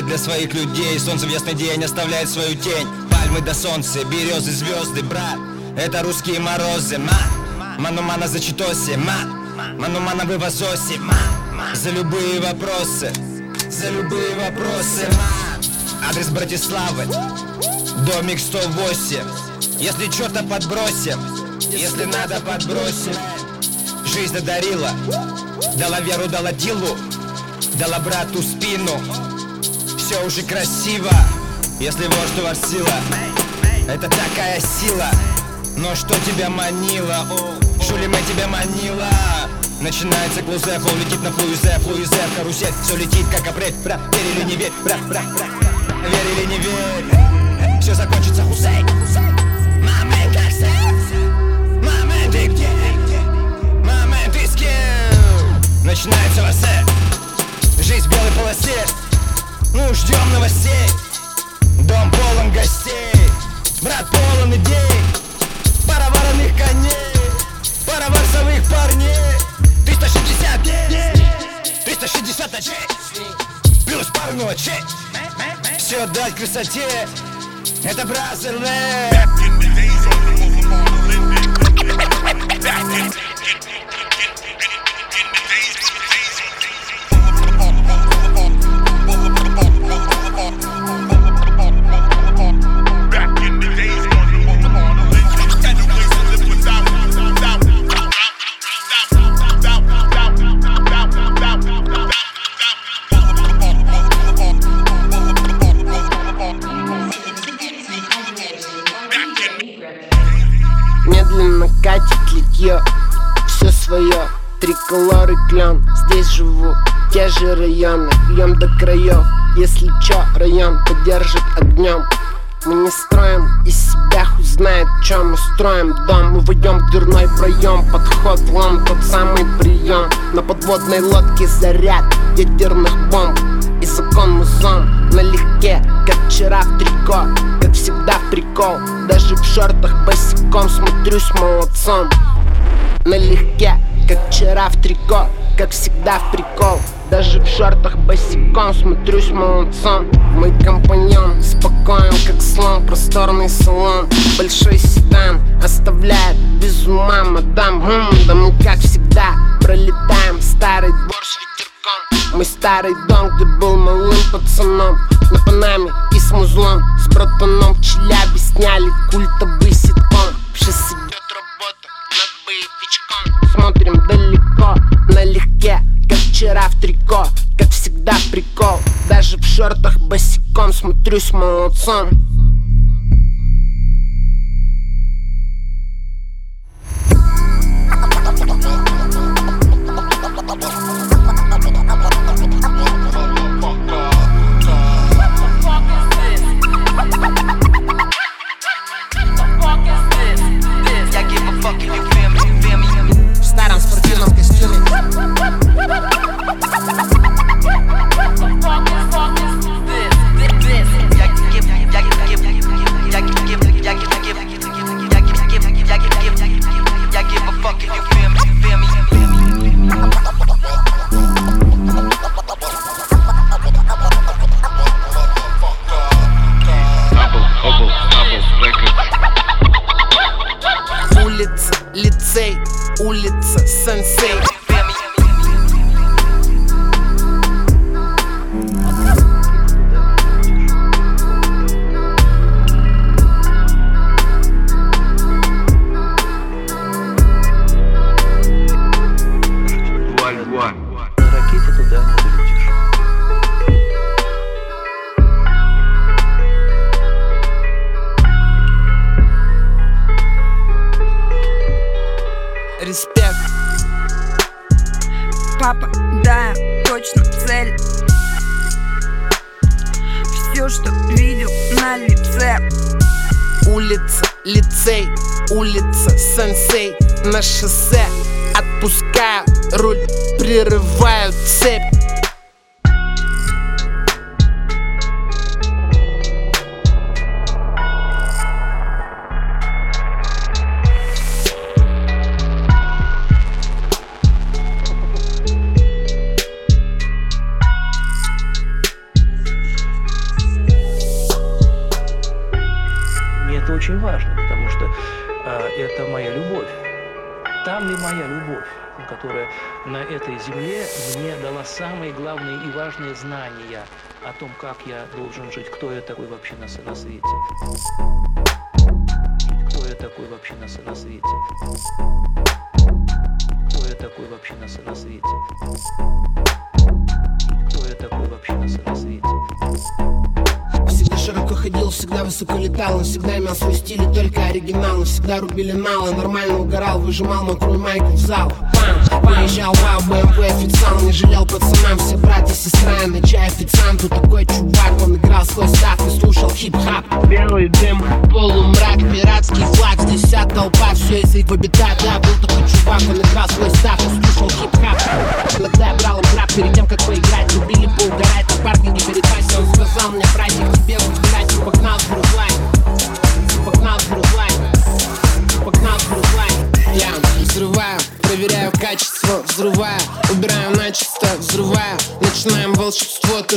свет для своих людей. Солнце в ясный день оставляет свою тень. Пальмы до солнца, березы, звезды, брат. Это русские морозы, ма. Ману мана за читосе, ма. Ману мана вы в ма. За любые вопросы За любые вопросы, ма. Адрес Братиславы Домик 108 Если что-то подбросим Если надо подбросим. Жизнь одарила Дала веру, дала дилу Дала брату спину Все уже красиво. Если вождь у вас сила Это такая сила. Но что тебя манило? Шулиме тебя манила Начинается клузе, флоу летит на флуизе, флуизе, карусель Все летит как апрель, бра, верь или не верь, бра, бра, бра, Верь или не верь, все закончится Хусей кем? Начинается васе. Жизнь в белой полосе Ну, ждем новостей. Дом полон гостей. Брат полон идей. Пара вороных коней. Пара варсовых парней. 360 дней 360 ночей Плюс пару ночей. Все дать красоте. Это Бразерленд Back in the days on the Back in Back катит литье. Все свое Триколор и клен Здесь живу. Те же районы. Пьем до краев Если чё, район поддержит огнем мы не строим из себя, хуй знает, чё мы строим. Дом. Мы войдем в дверной проем, подход лом, тот самый прием На подводной лодке заряд ядерных бомб. И закон музон. Налегке, как вчера в трико всегда прикол, даже в шортах босиком смотрюсь молодцом. Налегке, как вчера в трико Как всегда в прикол. Даже в шортах босиком смотрюсь молодцом. Мой компаньон спокоен, как слон Просторный салон, большой седан Оставляет без ума мадам. Хм, Да мы как всегда пролетаем Старый двор с ветерком. Мой старый дом, где был малым пацаном. На Панаме с музлом С братаном в Челябе сняли культовый ситком. Сейчас идет работа над боевичком. Смотрим далеко, налегке Как вчера в трико, как всегда прикол Даже в шортах босиком смотрюсь молодцом Все, что видел на лице. Улица, лицей, улица, сенсей. На шоссе отпускаю руль, прерываю цепь Там моя любовь, которая на этой земле мне дала самые главные и важные знания о том, как я должен жить, кто я такой вообще на, на свете. Кто я такой вообще на, на свете. Кто я такой вообще на, на свете. Кто я такой вообще на, на свете. Всегда широко ходил, всегда высоко летал всегда имел свой стиль и только оригинал всегда рубили мало, нормально угорал Выжимал мокрую майку в зал. Пам, Приезжал вау, БМВ официал Не жалел пацанам, все брат и сестра На чай официанту. Такой чувак Он играл свой став и слушал хип-хап. Белый дым, полумрак, пиратский флаг. Здесь вся толпа, все из их обитает Да, был такой чувак, он играл свой став И слушал хип-хап. Иногда я брал им рап перед тем, как поиграть Любили поугарать, на паркинге перед кассой Он сказал мне, братик, тебе выбирать погнал в Уругвай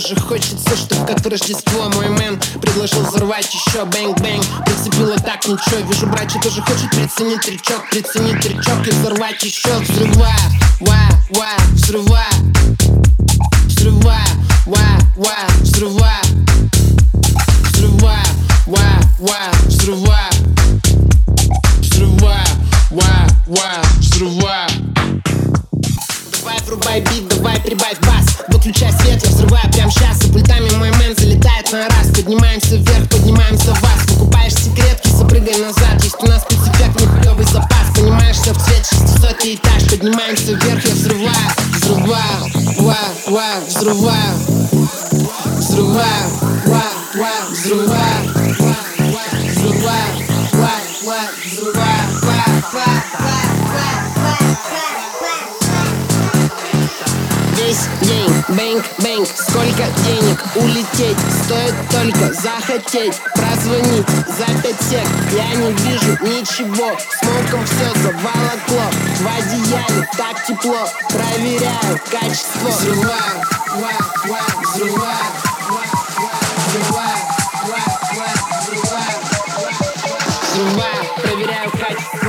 Тоже хочется, чтоб как Рождество Мой man предложил взорвать еще Bang-bang, прицепило так ничего Вижу, братья тоже хочет приценить трючок Приценить трючок и взорвать еще Взрываю, ва, ва, взрываю. Взрываю, ва, ва, взрываю. Взрываю, ва, ва, взрываю. Взрываю, ва, ва, взрываю Врубай бит, давай прибавь бас. Выключай свет, я взрываю прямо сейчас За пультами мой мэн залетает на раз. Поднимаемся вверх, поднимаемся в вас Покупаешь секретки, запрыгай назад. Есть у нас спецэффект, нехуёвый запас. Понимаешься в цвет 600 этаж. Поднимаемся вверх, я взрываю Взрываю, ва, ва, Взрываю, bang, bang, сколько денег улететь? Стоит только захотеть, прозвонить за пять сек. Я не вижу ничего, smoke ом все заволокло. В одеяле так тепло, проверяю качество. Взрываю, ва, ва, взрываю,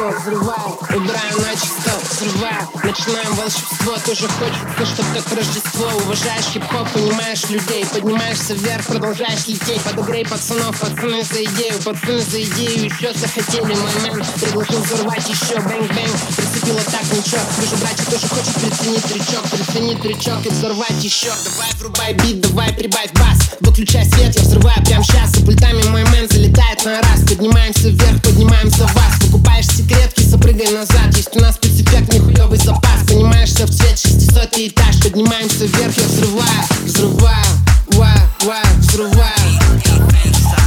качество, взрываю, убираю начисто, взрываю Начинаем волшебство, тоже хочется, чтоб как Рождество. Уважаешь хип-хоп, понимаешь людей Поднимаешься вверх, продолжаешь лететь. Подогрей пацанов, пацаны за идею Пацаны за идею. Еще захотели Мой man предложил взорвать еще Bang-bang, прицепило так ничего. Вижу, братья тоже хочет приценить трючок Приценить трючок и взорвать еще Давай врубай бит, давай прибавь бас. Выключай свет, я взрываю прямо сейчас За пультами мой мэн залетает на раз Поднимаемся вверх, поднимаемся в вас Покупаешь секретки, запрыгай назад. Есть у нас спецэффект, нехуёвый запас. Понимаешься в цвет 600 этаж. Поднимаемся вверх, я взрываю Взрываю, ва, ва, взрываю.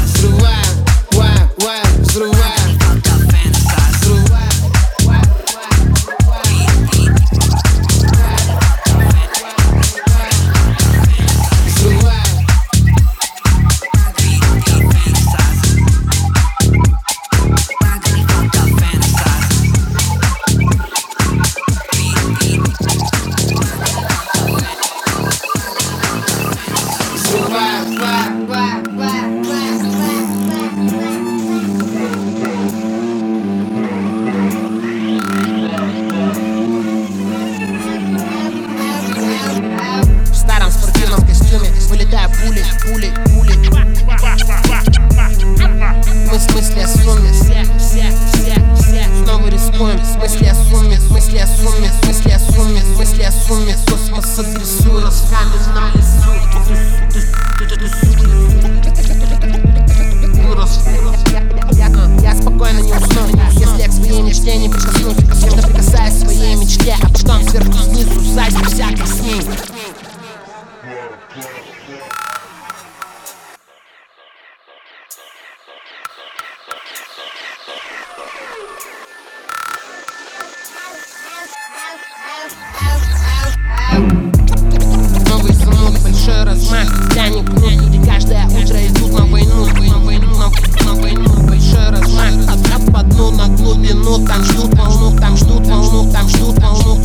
Взрываю, Новый замок, большой размах. Тянет кнут, люди каждое утро идут на войну На войну, на, на войну. Большой размах. От, от по дну на глубину Там ждут волну, там ждут волну Там ждут волну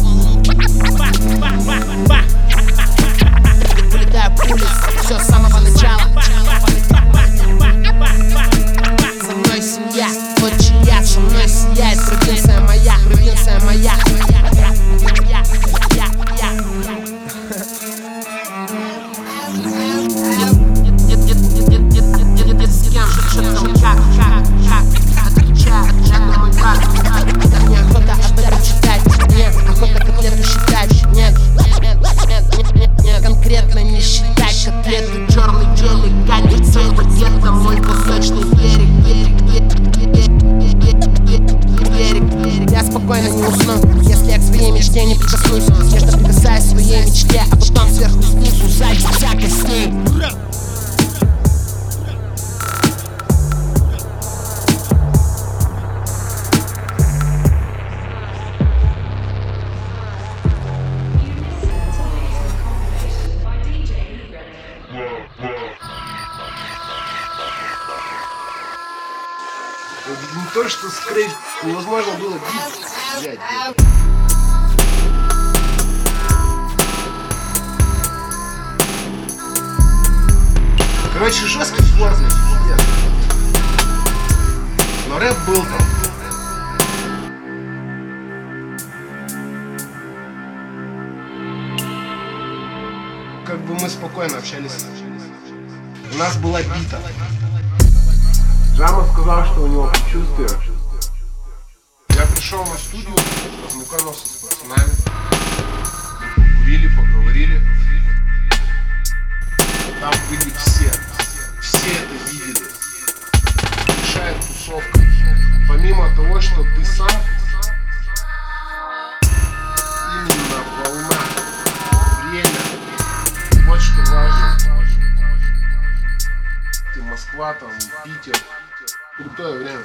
невозможно было бить взять. Короче, жесткий сборный, пиздец. Но рэп был там. Как бы мы спокойно общались. У нас была бита. Джамов сказал, что у него предчувствие. Пришел на студию, познакомился с пацанами. Мы покурили, поговорили. Там были все. Все это видели. Большая тусовка. Помимо того, что ты сам именно волна, время. Вот что Москва, там, Питер. Крутое время.